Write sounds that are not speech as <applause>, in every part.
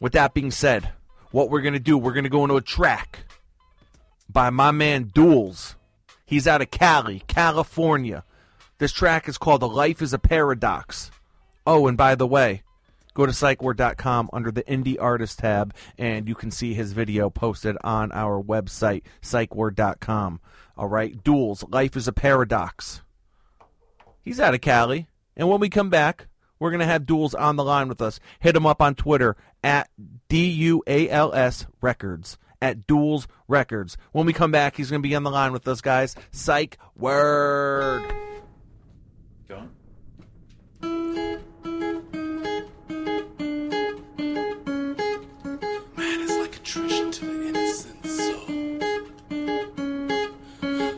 with that being said, what we're going to do, we're going to go into a track by my man Duals. He's out of Cali, California. This track is called The Life is a Paradox. Oh, and by the way, go to psychword.com under the indie artist tab and you can see his video posted on our website, psychword.com. All right, Duals, Life is a Paradox. He's out of Cali. And when we come back, we're going to have Duals on the line with us. Hit them up on Twitter at D U A L S Records. At Duals Records. When we come back, he's going to be on the line with us, guys. Psych word. Go on. Man is like attrition to the innocent soul.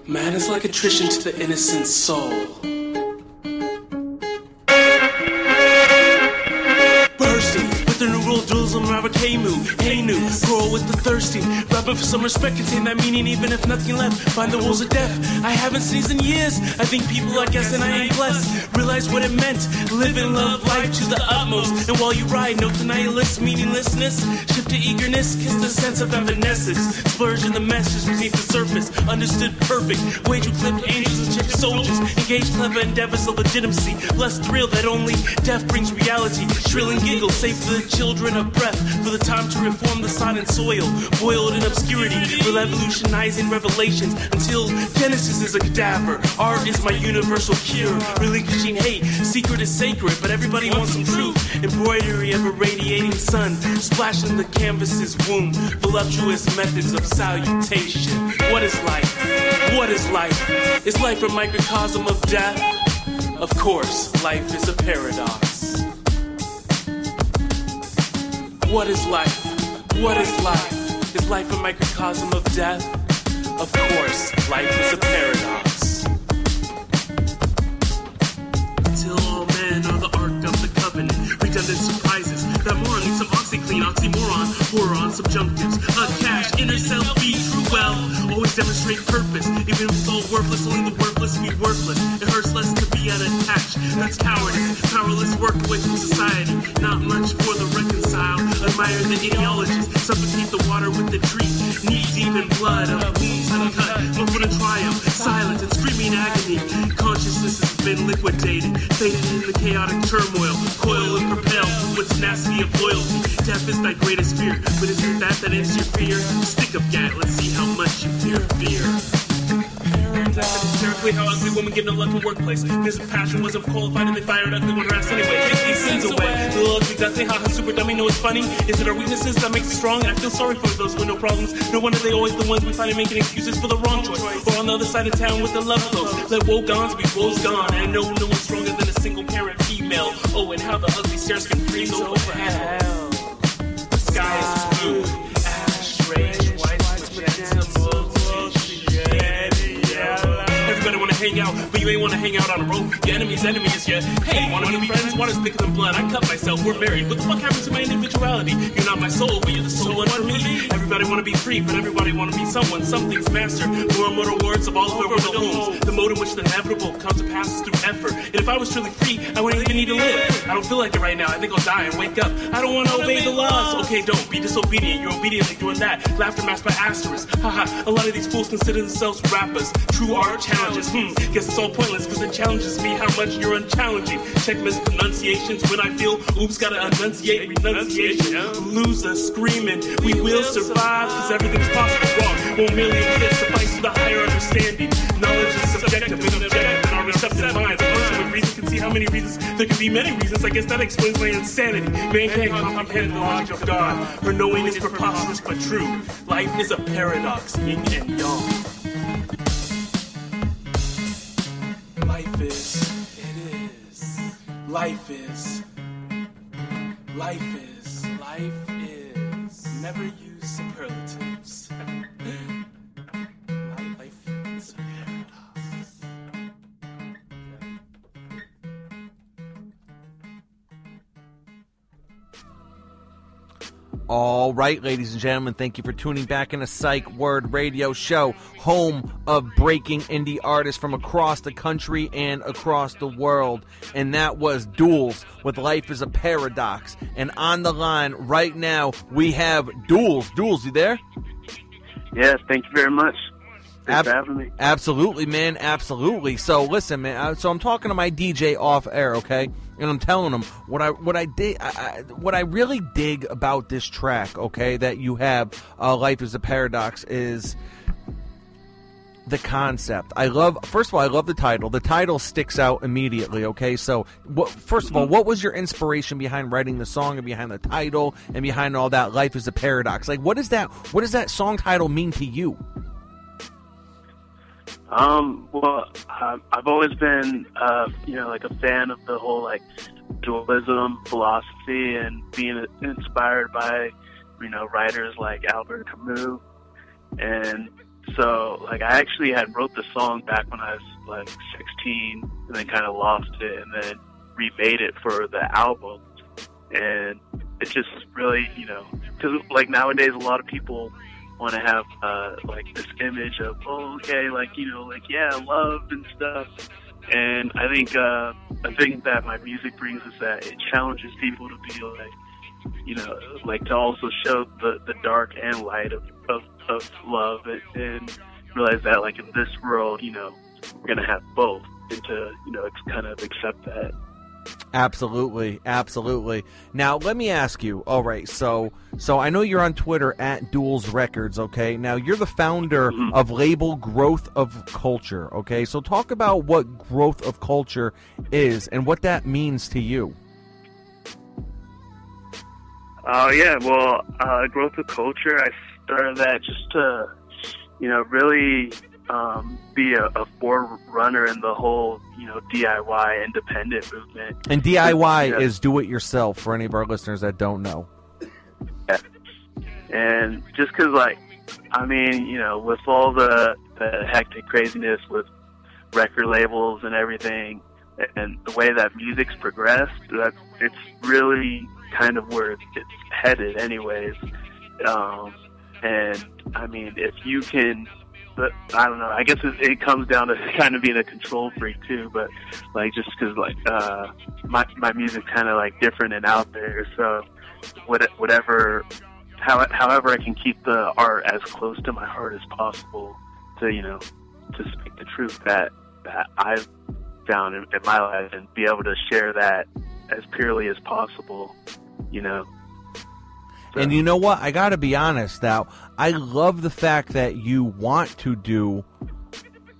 Man is like attrition to the innocent soul. Camus. Hey, new, grow with the thirsty. Rapping for some respect, contain that meaning, even if nothing left. Find the walls of death. I haven't sneezed in years. I think people are guessing I ain't blessed. Realize what it meant. Live and love life to the utmost. And while you ride, note the nihilist meaninglessness. Shift to eagerness, kiss the sense of evanescence. Splurge in the message beneath the surface. Understood perfect. Wage with clipped angels and chipped soldiers. Engage clever endeavors of legitimacy. Less thrill that only death brings reality. Shrill and giggles, save for the children of breath. For the time to reform the silent soil. Boiled in obscurity. Revolutionizing revelations. Until Genesis is a cadaver. Art is my universal cure. Relinquishing hate. Secret is sacred, but everybody wants some truth. Embroidery of a radiating sun. Splashing the canvas's womb. Voluptuous methods of salutation. What is life? What is life? Is life a microcosm of death? Of course, life is a paradox. What is life? What is life? Is life a microcosm of death? Of course, life is a paradox. Till all men are the ark of the covenant. Redundant surprises. That moron needs some OxiClean, oxymoron, boron, subjunctives. A cash, inner self. Always demonstrate purpose. Even if it's all worthless, only the worthless be worthless. It hurts less to be unattached. That's cowardice. Powerless work from society. Not much for the reconcile. Admire the ideologies. Suffocate the water with the tree. Knee deep in blood of wounds uncut. For the triumph, silent and screaming agony. Consciousness has been liquidated. Faded in the chaotic turmoil. Coil and propel its tenacity of loyalty. Death is thy greatest fear. But isn't that that ends your fear? Stick up, gat. Let's see how much you fear fear. Hysterically, how ugly women get no love in workplace. This passion wasn't qualified and they fired ugly one ass anyway. Take these sins away. Little ugly duckling, haha, super dummy, know it's funny. Is it our weaknesses that makes us strong? I feel sorry for those with no problems. No wonder they always the ones we find making excuses for the wrong choice. Or on the other side of town with the love close. Let woe gone be woes gone. And no, no one's stronger than a single parent female. Oh, and how the ugly stairs can freeze over hell. The sky is blue. Hang out, but you ain't wanna hang out on a road. Your enemy's enemy is your hey, wanna be friends? Water's thicker than blood. I cut myself, we're married. What the fuck happened to my individuality? You're not my soul, but you're the soul for me. Everybody wanna be free, but everybody wanna be someone. Something's master. More immortal words of all of our homes. The mode in which the inevitable comes to pass is through effort. And if I was truly free, I wouldn't even need to live. I don't feel like it right now. I think I'll die and wake up. I don't wanna obey the laws. Okay, don't be disobedient. You're obediently doing that. Laughter masked by asterisk. Haha, a lot of these fools consider themselves rappers. True art challenges. Hmm, guess it's all pointless because it challenges me how much you're unchallenging. Check mispronunciations when I feel oops, gotta enunciate renunciation. Loser screaming, we will survive because everything's possible. Wrong won't merely exist, suffice the higher understanding. Knowledge is subjective and objective in our receptive minds. A person with reason can see how many reasons there can be many reasons. I guess that explains my insanity. Man can't comprehend the logic of God. Her knowing is preposterous but true. Life is a paradox, yin and yang. Life is. Life is. Life is. Never use superlatives. All right, ladies and gentlemen, thank you for tuning back in a Psych Word Radio Show, home of breaking indie artists from across the country and across the world. And that was Duals with Life is a Paradox. And on the line right now, we have Duals. Duals, you there? Yes, thank you very much. Ab-. Absolutely, man. Absolutely. So listen, man. uh, So I'm talking to my DJ off air, okay, and I'm telling him what I what I dig, I, I, what I really dig about this track, okay, that you have. Uh, Life is a paradox is the concept. I love. First of all, I love the title. The title sticks out immediately. Okay, so what? First of all, what was your inspiration behind writing the song and behind the title and behind all that? Life is a paradox. Like, what is that? What does that song title mean to you? Um, well, I've I've always been, uh, you know, like a fan of the whole like dualism philosophy and being inspired by, you know, writers like Albert Camus. And so, like, I actually had wrote the song back when I was like 16, and then kind of lost it, and then remade it for the album. And it just really, you know, because like nowadays, a lot of people want to have uh, like this image of oh okay like you know like yeah love and stuff. And I think uh, I think that my music brings is that it challenges people to be like you know like to also show the the dark and light of of, of love and, and realize that like in this world you know we're gonna have both and to you know kind of accept that Absolutely, absolutely. Now, let me ask you. All right, so so I know you're on Twitter at Duals Records. Okay, now you're the founder Mhm. of label Growth of Culture. Okay, so talk about what Growth of Culture is and what that means to you. Oh yeah, well, uh, growth of culture. I started that just to, you know, really um, be a, a forerunner in the whole, you know, DIY independent movement. And DIY Yeah. is do it yourself for any of our listeners that don't know. And just because, like, I mean, you know, with all the the hectic craziness with record labels and everything, and the way that music's progressed, that it's really kind of where it's headed, anyways. Um, and I mean, if you can, but I don't know. I guess it, it comes down to <laughs> kind of being a control freak too. But like, just because like uh, my my music's kind of like different and out there, so what, whatever, how, however, I can keep the art as close to my heart as possible to you know to speak the truth that that I've found in, in my life and be able to share that as purely as possible. You know. And you know what? I got to be honest now. I love the fact that you want to do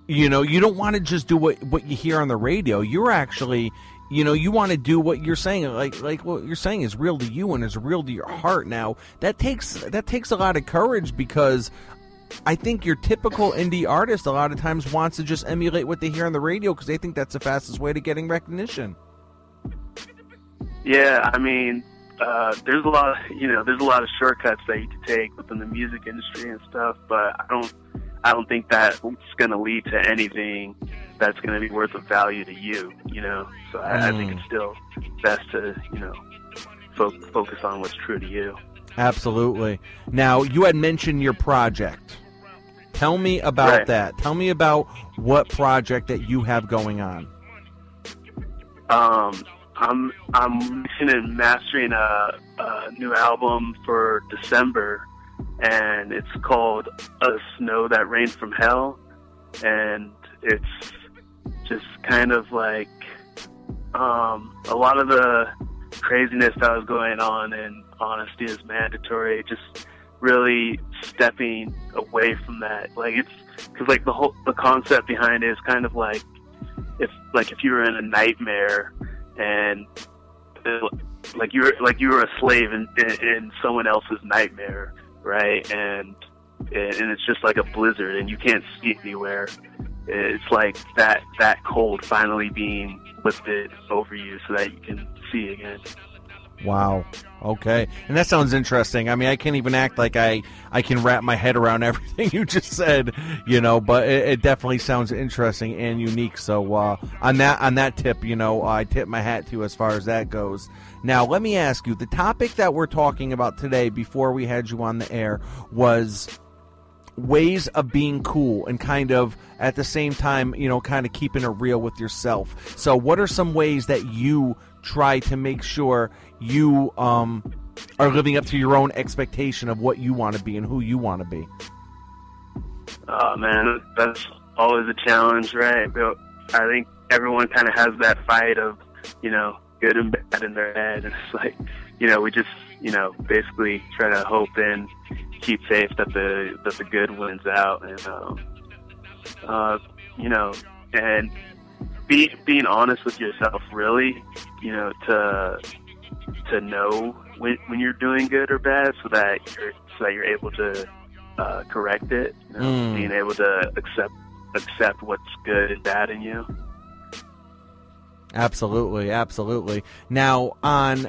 you know, you don't want to just do what what you hear on the radio. You're actually you know, you want to do what you're saying like like what you're saying is real to you and is real to your heart. Now, that takes that takes a lot of courage because I think your typical indie artist a lot of times wants to just emulate what they hear on the radio because they think that's the fastest way to getting recognition. Yeah, I mean, uh, there's a lot of you know, there's a lot of shortcuts that you can take within the music industry and stuff, but I don't, I don't think that's going to lead to anything that's going to be worth of value to you. You know, so I, I think Mm. it's still best to you know fo- focus on what's true to you. Absolutely. Now, you had mentioned your project. Tell me about Right. that. Tell me about what project that you have going on. Um, I'm I'm mixing and mastering a, a new album for December, and it's called "A Snow That Rained from Hell," and it's just kind of like um, a lot of the craziness that was going on in "Honesty Is Mandatory." Just really stepping away from that. Like it's because like the whole the concept behind it is kind of like if like if you were in a nightmare and like you're like you were a slave in, in, in someone else's nightmare, right? And and it's just like a blizzard, and you can't see anywhere. It's like that that cold finally being lifted over you, so that you can see again. Wow. Okay. And that sounds interesting. I mean, I can't even act like I I can wrap my head around <laughs> everything you just said, you know, but it, it definitely sounds interesting and unique. So uh, on that on that tip, you know, I tip my hat to you as far as that goes. Now, let me ask you, the topic that we're talking about today before we had you on the air was ways of being cool and kind of at the same time, you know, kind of keeping it real with yourself. So, what are some ways that you try to make sure you um, are living up to your own expectation of what you want to be and who you want to be? Oh man, that's always a challenge, right? But I think everyone kind of has that fight of, you know, good and bad in their head, and <laughs> it's like, you know, we just, you know, basically try to hope and keep faith that the that the good wins out, and um, uh, you know, and be, being honest with yourself, really, you know, to to know when when you're doing good or bad, so that you're so that you're able to uh, correct it. You know, Mm. being able to accept accept what's good and bad in you. Absolutely, absolutely. Now, on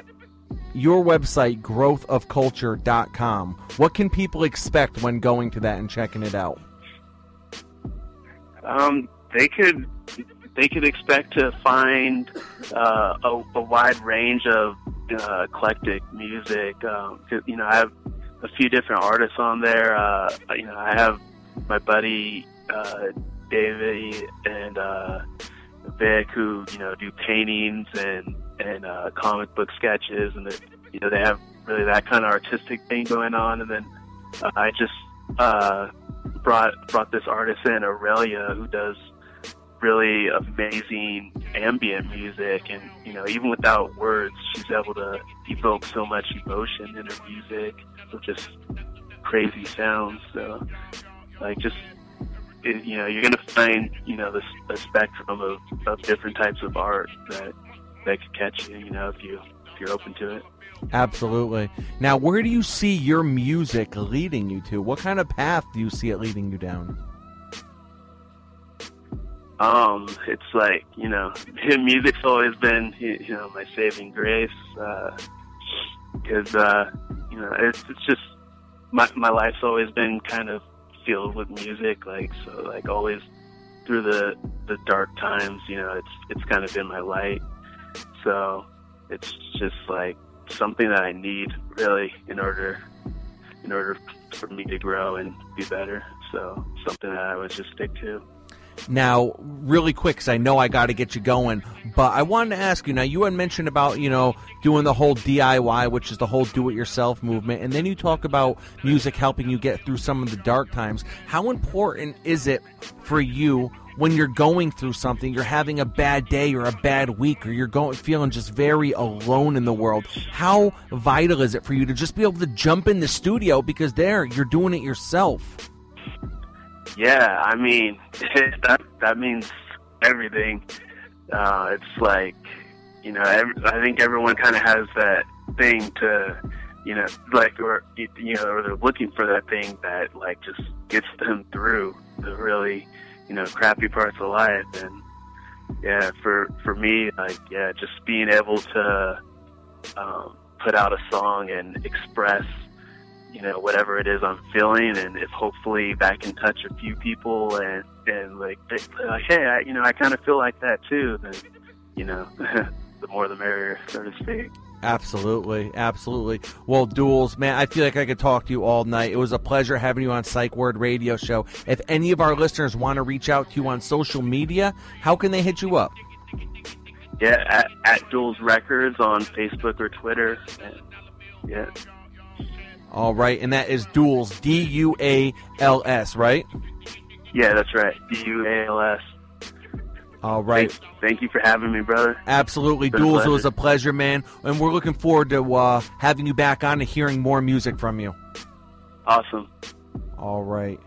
your website, growthofculture.com, what can people expect when going to that and checking it out? Um, they could they could expect to find uh, a, a wide range of uh, eclectic music. Um, you know, I have a few different artists on there. Uh, you know, I have my buddy uh, David and uh, Vic who you know do paintings and and uh, comic book sketches, and you know they have really that kind of artistic thing going on. And then uh, I just uh, brought brought this artist in, Aurelia, who does really amazing ambient music, and you know, even without words, she's able to evoke so much emotion in her music with just crazy sounds. So, like, just it, you know, you're gonna find you know this a spectrum of, of different types of art that that could catch you. You know, if you if you're open to it. Absolutely. Now, where do you see your music leading you to? What kind of path do you see it leading you down? Um, it's like you know, <laughs> music's always been you know my saving grace because uh, you know it's it's just my my life's always been kind of filled with music, like so like always through the the dark times, you know, it's it's kind of been my light. So it's just like something that I need really in order in order for me to grow and be better. So something that I would just stick to. Now, really quick, because I know I got to get you going, but I wanted to ask you. Now, you had mentioned about you know doing the whole DIY, which is the whole do-it-yourself movement, and then you talk about music helping you get through some of the dark times. How important is it for you when you're going through something, you're having a bad day or a bad week, or you're going feeling just very alone in the world? How vital is it for you to just be able to jump in the studio because there you're doing it yourself? Yeah, I mean <laughs> that that means everything. Uh, it's like you know, every, I think everyone kind of has that thing to, you know, like or you know, or they're looking for that thing that like just gets them through the really, you know, crappy parts of life. And yeah, for for me, like yeah, just being able to um, put out a song and express you know whatever it is I'm feeling, and if hopefully back in touch a few people and and like like hey, I, you know I kind of feel like that too. Then you know <laughs> the more the merrier, so to speak. Absolutely, absolutely. Well, Duals, man, I feel like I could talk to you all night. It was a pleasure having you on Psych Word Radio Show. If any of our listeners want to reach out to you on social media, how can they hit you up? Yeah, at, at Duals Records on Facebook or Twitter. Yeah, All right, and that is Duals, D U A L S, right? yeah, that's right. D U A L S. All right. Thank, thank you for having me, brother. Absolutely, Duals. It was a pleasure, man, and we're looking forward to uh, having you back on and hearing more music from you. Awesome. All right.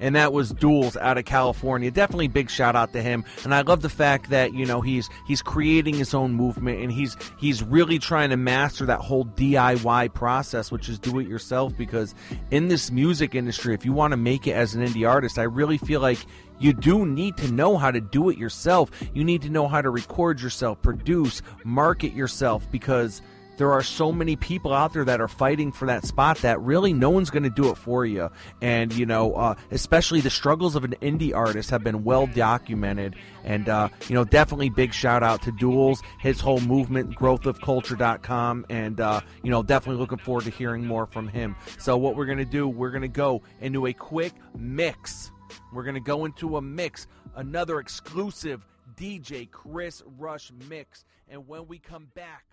And that was Duals out of California. Definitely big shout out to him. And I love the fact that, you know, he's he's creating his own movement and he's he's really trying to master that whole DIY process, which is do it yourself because in this music industry, if you want to make it as an indie artist, I really feel like you do need to know how to do it yourself. You need to know how to record yourself, produce, market yourself because there are so many people out there that are fighting for that spot that really no one's going to do it for you. And you know, uh, especially the struggles of an indie artist have been well documented. And uh, you know, definitely big shout out to Duals, his whole movement, growthofculture.com, and uh, you know, definitely looking forward to hearing more from him. So what we're going to do, we're going to go into a quick mix. We're going to go into a mix, another exclusive DJ Chris Rush mix. And when we come back,